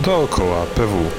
Dookoła PW.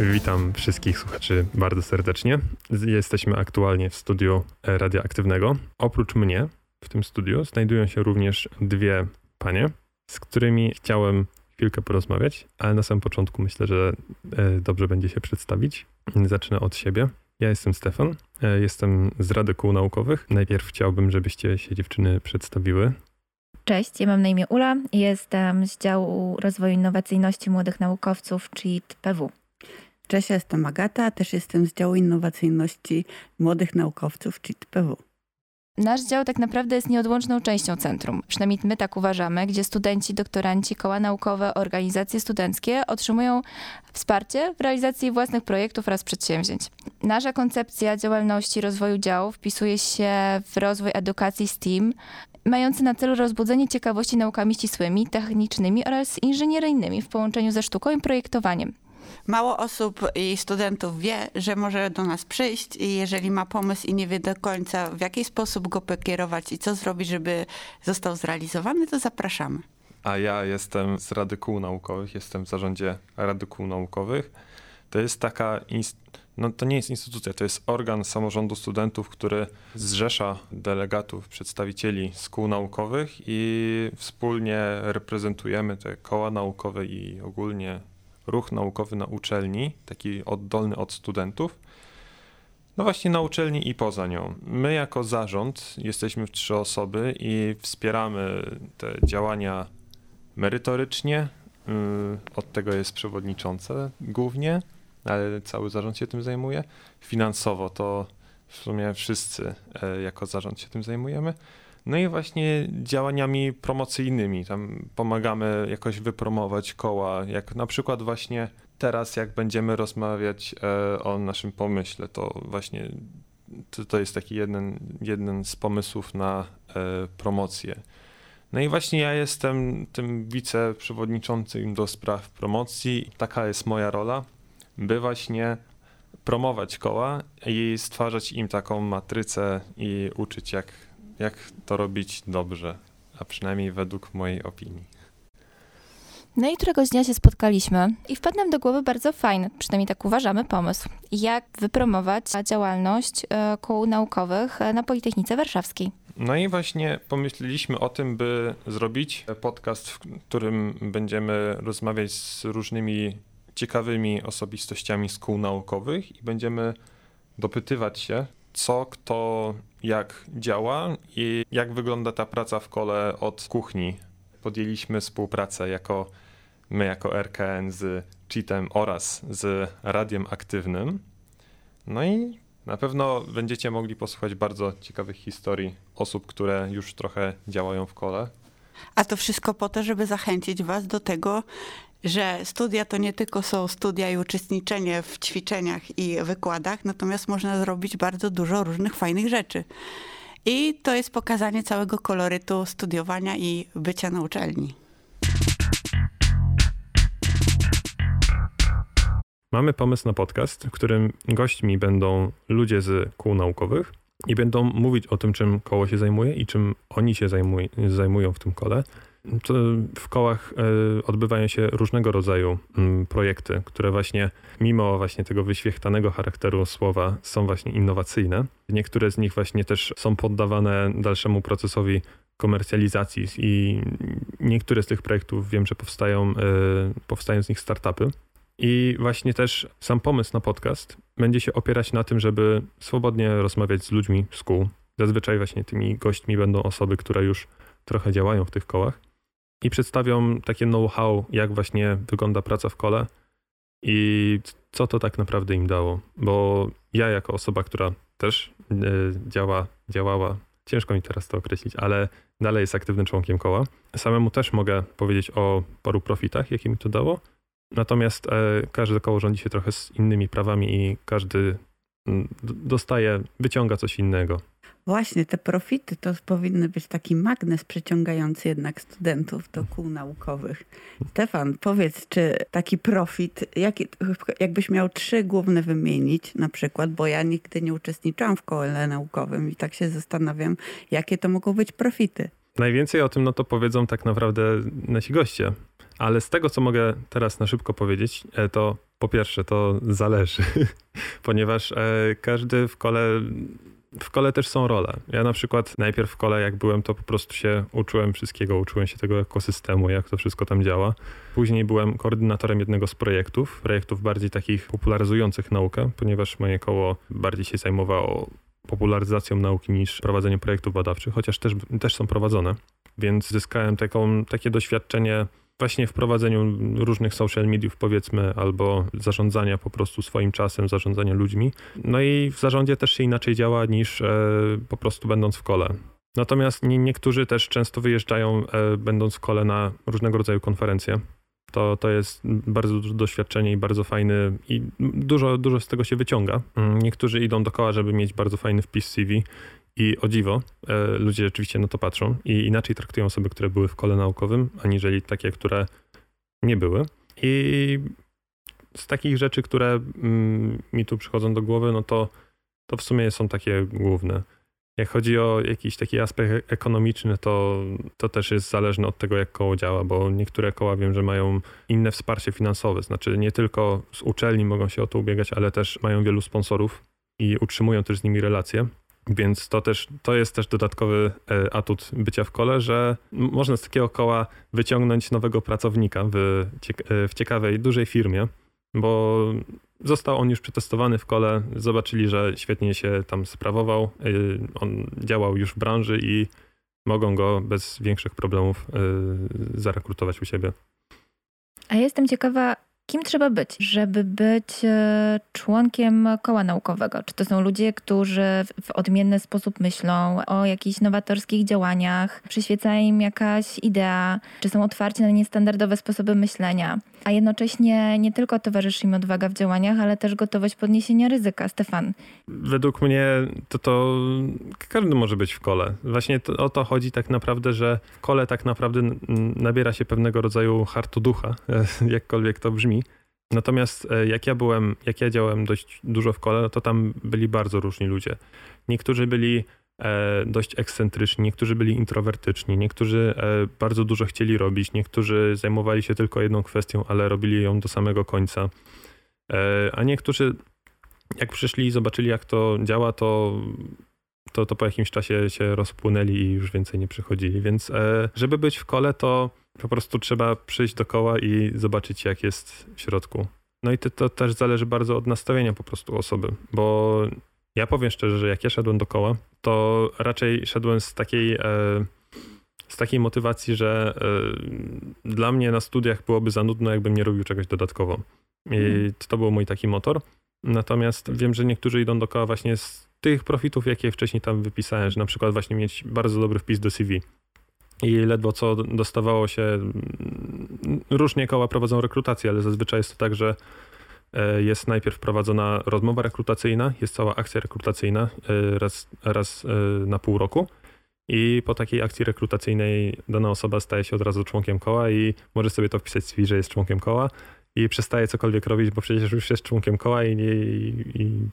Witam wszystkich słuchaczy bardzo serdecznie. Jesteśmy aktualnie w studiu radioaktywnego. Oprócz mnie w tym studiu znajdują się również dwie panie, z którymi chciałem chwilkę porozmawiać, ale na samym początku myślę, że e, dobrze będzie się przedstawić. Zacznę od siebie. Ja jestem Stefan, e, jestem z Rady Kół Naukowych. Najpierw chciałbym, żebyście się dziewczyny przedstawiły. Cześć, ja mam na imię Ula, jestem z działu rozwoju innowacyjności młodych naukowców, czyli PW. Cześć, jestem Agata, też jestem z działu innowacyjności młodych naukowców, czyli PW. Nasz dział tak naprawdę jest nieodłączną częścią centrum. Przynajmniej my tak uważamy, gdzie studenci, doktoranci, koła naukowe, organizacje studenckie otrzymują wsparcie w realizacji własnych projektów oraz przedsięwzięć. Nasza koncepcja działalności rozwoju działu wpisuje się w rozwój edukacji STEAM, mający na celu rozbudzenie ciekawości naukami ścisłymi, technicznymi oraz inżynieryjnymi w połączeniu ze sztuką i projektowaniem. Mało osób i studentów wie, że może do nas przyjść i jeżeli ma pomysł i nie wie do końca w jaki sposób go pokierować i co zrobić, żeby został zrealizowany, to zapraszamy. A ja jestem z Rady Kół Naukowych, jestem w zarządzie Rady Kół Naukowych. To jest taka, no to nie jest instytucja, to jest organ samorządu studentów, który zrzesza delegatów, przedstawicieli z kół naukowych i wspólnie reprezentujemy te koła naukowe i ogólnie ruch naukowy na uczelni, taki oddolny od studentów. No właśnie na uczelni i poza nią. My jako zarząd jesteśmy w trzy osoby i wspieramy te działania merytorycznie. Y, od tego jest przewodniczące głównie, ale cały zarząd się tym zajmuje. Finansowo to w sumie wszyscy e, jako zarząd się tym zajmujemy. No i właśnie działaniami promocyjnymi. Tam pomagamy jakoś wypromować koła, jak na przykład właśnie teraz, jak będziemy rozmawiać e, o naszym pomyśle, to właśnie to, jest taki jeden, jeden z pomysłów na e, promocję. No i właśnie ja jestem tym wiceprzewodniczącym do spraw promocji. Taka jest moja rola, by właśnie promować koła i stwarzać im taką matrycę i uczyć, jak jak to robić dobrze, a przynajmniej według mojej opinii. No i któregoś dnia się spotkaliśmy i wpadł nam do głowy bardzo fajny, przynajmniej tak uważamy, pomysł, jak wypromować działalność e, kół naukowych na Politechnice Warszawskiej. No i właśnie pomyśleliśmy o tym, by zrobić podcast, w którym będziemy rozmawiać z różnymi ciekawymi osobistościami z kół naukowych i będziemy dopytywać się, co kto jak działa i jak wygląda ta praca w kole od kuchni. Podjęliśmy współpracę jako my jako RKN z Cheatem oraz z Radiem Aktywnym. No i na pewno będziecie mogli posłuchać bardzo ciekawych historii osób, które już trochę działają w kole. A to wszystko po to, żeby zachęcić Was do tego, że studia to nie tylko są studia i uczestniczenie w ćwiczeniach i wykładach, natomiast można zrobić bardzo dużo różnych fajnych rzeczy. I to jest pokazanie całego kolorytu studiowania i bycia na uczelni. Mamy pomysł na podcast, w którym gośćmi będą ludzie z kół naukowych i będą mówić o tym, czym koło się zajmuje i czym oni się zajmuj, zajmują w tym kole w kołach e, odbywają się różnego rodzaju mm, projekty, które właśnie mimo właśnie tego wyświechtanego charakteru słowa są właśnie innowacyjne. Niektóre z nich właśnie też są poddawane dalszemu procesowi komercjalizacji i niektóre z tych projektów wiem, że powstają, e, powstają z nich startupy. I właśnie też sam pomysł na podcast będzie się opierać na tym, żeby swobodnie rozmawiać z ludźmi z kół. Zazwyczaj właśnie tymi gośćmi będą osoby, które już trochę działają w tych kołach i przedstawią takie know-how, jak właśnie wygląda praca w kole i co to tak naprawdę im dało. Bo ja, jako osoba, która też e, działa, działała, ciężko mi teraz to określić, ale dalej jest aktywnym członkiem koła, samemu też mogę powiedzieć o paru profitach, jakie mi to dało. Natomiast e, każde koło rządzi się trochę z innymi prawami i każdy dostaje, wyciąga coś innego. Właśnie, te profity to powinny być taki magnes przyciągający jednak studentów do kół naukowych. Stefan, powiedz, czy taki profit, jaki, jakbyś miał trzy główne wymienić na przykład, bo ja nigdy nie uczestniczyłam w kole naukowym i tak się zastanawiam, jakie to mogą być profity. Najwięcej o tym no to powiedzą tak naprawdę nasi goście. Ale z tego, co mogę teraz na szybko powiedzieć, e, to po pierwsze to zależy, ponieważ e, każdy w kole w kole też są role. Ja na przykład najpierw w kole, jak byłem, to po prostu się uczyłem wszystkiego, uczyłem się tego ekosystemu, jak to wszystko tam działa. Później byłem koordynatorem jednego z projektów, projektów bardziej takich popularyzujących naukę, ponieważ moje koło bardziej się zajmowało popularyzacją nauki niż prowadzeniem projektów badawczych, chociaż też, też są prowadzone. Więc zyskałem taką, takie doświadczenie właśnie w prowadzeniu różnych social mediów, powiedzmy, albo zarządzania po prostu swoim czasem, zarządzania ludźmi. No i w zarządzie też się inaczej działa niż e, po prostu będąc w kole. Natomiast nie, niektórzy też często wyjeżdżają, e, będąc w kole na różnego rodzaju konferencje. To, to jest bardzo duże doświadczenie i bardzo fajny, i dużo, dużo z tego się wyciąga. Mm, niektórzy idą do koła, żeby mieć bardzo fajny wpis CV i o dziwo, e, ludzie rzeczywiście na to patrzą i inaczej traktują osoby, które były w kole naukowym, aniżeli takie, które nie były. I z takich rzeczy, które mm, mi tu przychodzą do głowy, no to, to w sumie są takie główne. Jak chodzi o jakiś taki aspekt ekonomiczny, to, to też jest zależne od tego, jak koło działa, bo niektóre koła wiem, że mają inne wsparcie finansowe. Znaczy nie tylko z uczelni mogą się o to ubiegać, ale też mają wielu sponsorów i utrzymują też z nimi relacje. Więc to też to jest też dodatkowy e, atut bycia w kole, że można z takiego koła wyciągnąć nowego pracownika w, e, w ciekawej, dużej firmie, bo został on już przetestowany w kole, zobaczyli, że świetnie się tam sprawował, e, on działał już w branży i mogą go bez większych problemów zarekrutować u siebie. A jestem ciekawa, Kim trzeba być, żeby być e, członkiem koła naukowego? Czy to są ludzie, którzy w odmienny sposób myślą o jakichś nowatorskich działaniach, przyświeca im jakaś idea, czy są otwarci na niestandardowe sposoby myślenia, a jednocześnie nie tylko towarzyszy im odwaga w działaniach, ale też gotowość podniesienia ryzyka. Stefan. Według mnie to, to każdy może być w kole. Właśnie to, o to chodzi tak naprawdę, że w kole tak naprawdę nabiera się pewnego rodzaju hartu ducha, jakkolwiek to brzmi Natomiast e, jak ja byłem, jak ja działałem dość dużo w kole, no to tam byli bardzo różni ludzie. Niektórzy byli e, dość ekscentryczni, niektórzy byli introwertyczni, niektórzy e, bardzo dużo chcieli robić, niektórzy zajmowali się tylko jedną kwestią, ale robili ją do samego końca. A niektórzy, jak przyszli i zobaczyli, jak to działa, to to, to po jakimś czasie się rozpłynęli i już więcej nie przychodzili. Więc żeby być w kole, to po prostu trzeba przyjść do koła i zobaczyć, jak jest w środku. No i to, to też zależy bardzo od nastawienia po prostu osoby, bo ja powiem szczerze, że jak ja szedłem do koła, to raczej szedłem z takiej, e, z takiej motywacji, że e, dla mnie na studiach byłoby za nudno, jakbym nie robił czegoś dodatkowo. I mhm. to był mój taki motor. Natomiast wiem, że niektórzy idą do koła właśnie z tych profitów, jakie wcześniej tam wypisałem, że na przykład właśnie mieć bardzo dobry wpis do CV i ledwo co dostawało się. Mm, różnie koła prowadzą rekrutację, ale zazwyczaj jest to tak, że e, jest najpierw prowadzona rozmowa rekrutacyjna, jest cała akcja rekrutacyjna e, raz, raz e, na pół roku. I po takiej akcji rekrutacyjnej dana osoba staje się od razu członkiem koła i może sobie to wpisać w CV, że jest członkiem koła i przestaje cokolwiek robić, bo przecież już jest członkiem koła i, i, i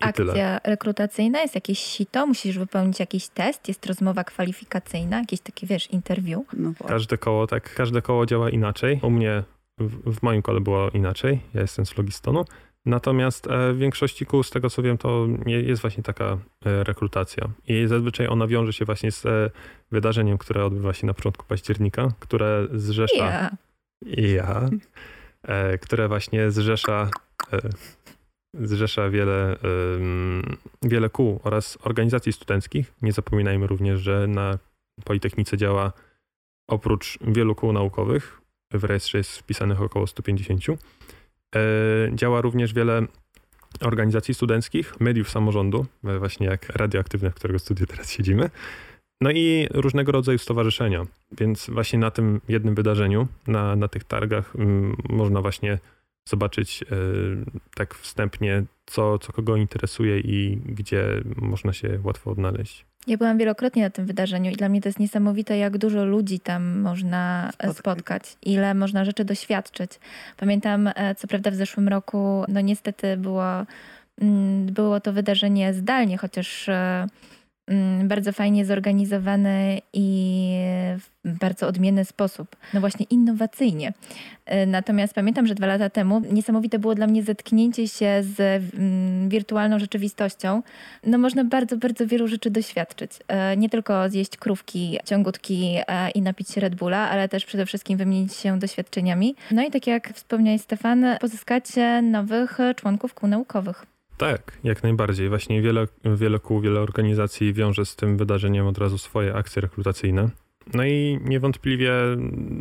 Akcja tyle. rekrutacyjna, jest jakieś sito, musisz wypełnić jakiś test, jest rozmowa kwalifikacyjna, jakieś takie, wiesz, interview. No każde koło, tak, każde koło działa inaczej. U mnie, w, w moim kole było inaczej, ja jestem z Logistonu. Natomiast e, w większości kół, z tego co wiem, to jest właśnie taka e, rekrutacja. I zazwyczaj ona wiąże się właśnie z e, wydarzeniem, które odbywa się na początku października, które zrzesza. Ja. Ja. Które właśnie zrzesza zrzesza wiele, wiele kół oraz organizacji studenckich. Nie zapominajmy również, że na Politechnice działa oprócz wielu kół naukowych, w rejestrze jest wpisanych około 150, e, działa również wiele organizacji studenckich, mediów samorządu, e, właśnie jak radioaktywne, w którego studiu teraz siedzimy, no i różnego rodzaju stowarzyszenia. Więc właśnie na tym jednym wydarzeniu, na, na tych targach, można właśnie zobaczyć e, tak wstępnie, co, co kogo interesuje i gdzie można się łatwo odnaleźć. Ja byłam wielokrotnie na tym wydarzeniu i dla mnie to jest niesamowite, jak dużo ludzi tam można spotkać, spotkać ile można rzeczy doświadczyć. Pamiętam, e, co prawda w zeszłym roku, no niestety było, mm, było to wydarzenie zdalnie, chociaż e, bardzo fajnie zorganizowany i w bardzo odmienny sposób. No właśnie innowacyjnie. Y, natomiast pamiętam, że dwa lata temu niesamowite było dla mnie zetknięcie się z mm, wirtualną rzeczywistością. No można bardzo, bardzo wielu rzeczy doświadczyć. Y, nie tylko zjeść krówki, ciągutki y, i napić się Red Bulla, ale też przede wszystkim wymienić się doświadczeniami. No i tak jak wspomniałeś Stefan, pozyskać nowych członków kół naukowych. Tak, jak najbardziej. Właśnie wiele, wiele kół, wiele organizacji wiąże z tym wydarzeniem od razu swoje akcje rekrutacyjne. No i niewątpliwie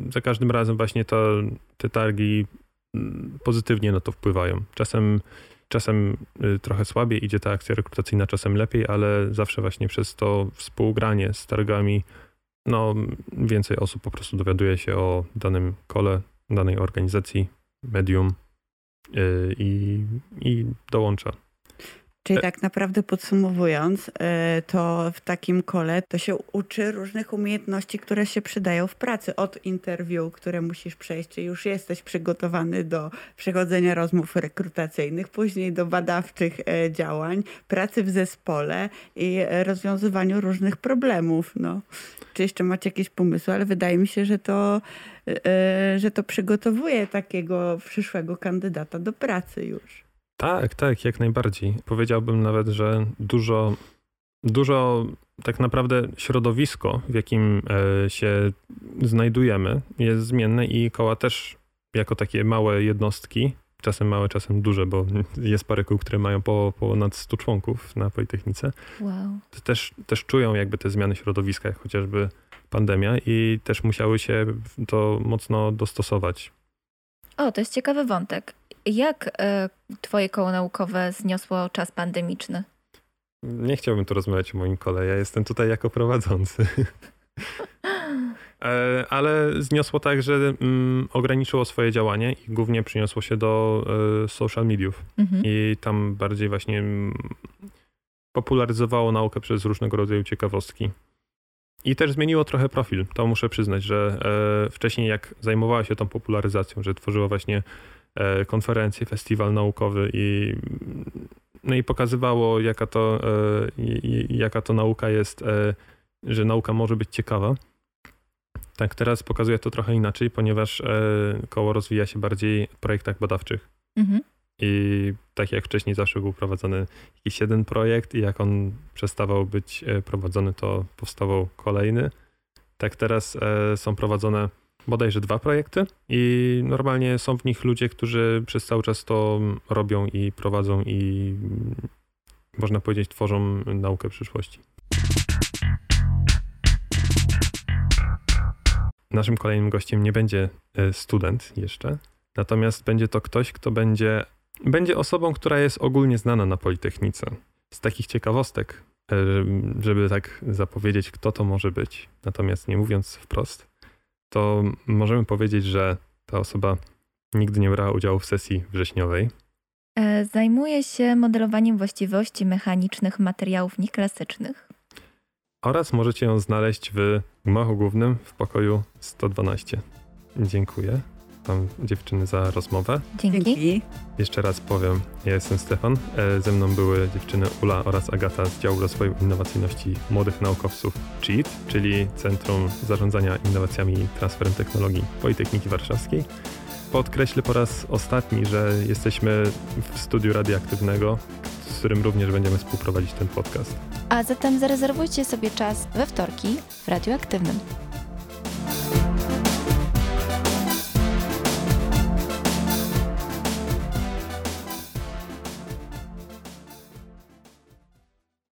za każdym razem właśnie to, te targi mm, pozytywnie na to wpływają. Czasem, czasem y, trochę słabiej idzie ta akcja rekrutacyjna, czasem lepiej, ale zawsze właśnie przez to współgranie z targami no, więcej osób po prostu dowiaduje się o danym kole, danej organizacji, medium yy, i, i dołącza. Czyli tak naprawdę podsumowując, e, to w takim kole to się uczy różnych umiejętności, które się przydają w pracy. Od interwiu, które musisz przejść, czy już jesteś przygotowany do przechodzenia rozmów rekrutacyjnych, później do badawczych e, działań, pracy w zespole i rozwiązywaniu różnych problemów. No. Czy jeszcze macie jakieś pomysły, ale wydaje mi się, że to, że to przygotowuje takiego przyszłego kandydata do pracy już. Tak, tak, jak najbardziej. Powiedziałbym nawet, że dużo, dużo tak naprawdę środowisko, w jakim e, się znajdujemy, jest zmienne i koła też jako takie małe jednostki, czasem małe, czasem duże, bo jest parę kół, które mają po, ponad 100 członków na Politechnice. Wow. Też, też czują jakby te zmiany środowiska, jak chociażby pandemia i też musiały się to mocno dostosować. O, to jest ciekawy wątek. Jak e, twoje koło naukowe zniosło czas pandemiczny? Nie chciałbym tu rozmawiać o moim kole. Ja jestem tutaj jako prowadzący. E, ale zniosło tak, że mm, ograniczyło swoje działanie i głównie przyniosło się do e, social mediów. Mhm. I tam bardziej właśnie mm, popularyzowało naukę przez różnego rodzaju ciekawostki. I też zmieniło trochę profil. To muszę przyznać, że wcześniej jak zajmowała się tą popularyzacją, że tworzyła właśnie konferencje, festiwal naukowy i, no i pokazywało, jaka to, e, jaka to nauka jest, e, że nauka może być ciekawa. Tak, teraz pokazuje to trochę inaczej, ponieważ koło rozwija się bardziej w projektach badawczych. Mhm. I tak jak wcześniej zawsze był prowadzony jakiś jeden projekt i jak on przestawał być prowadzony, to powstawał kolejny. Tak teraz są prowadzone bodajże dwa projekty i normalnie są w nich ludzie, którzy przez cały czas to robią i prowadzą i można powiedzieć tworzą naukę przyszłości. Naszym kolejnym gościem nie będzie e, student jeszcze, natomiast będzie to ktoś, kto będzie, będzie osobą, która jest ogólnie znana na Politechnice. Z takich ciekawostek, e, żeby tak zapowiedzieć, kto to może być, natomiast nie mówiąc wprost, to możemy powiedzieć, że ta osoba nigdy nie brała udziału w sesji wrześniowej. E, zajmuje się modelowaniem właściwości mechanicznych materiałów nieklasycznych. Oraz możecie ją znaleźć w gmachu głównym w pokoju 112. Dziękuję wam dziewczyny za rozmowę. Dzięki. Jeszcze raz powiem, ja jestem Stefan. E, ze mną były dziewczyny Ula oraz Agata z działu rozwoju innowacyjności młodych naukowców CHEAT, czyli Centrum Zarządzania Innowacjami i Transferem Technologii Politechniki Warszawskiej. Podkreślę po raz ostatni, że jesteśmy w studiu radioaktywnego, z którym również będziemy współprowadzić ten podcast. A zatem zarezerwujcie sobie czas we wtorki w radioaktywnym.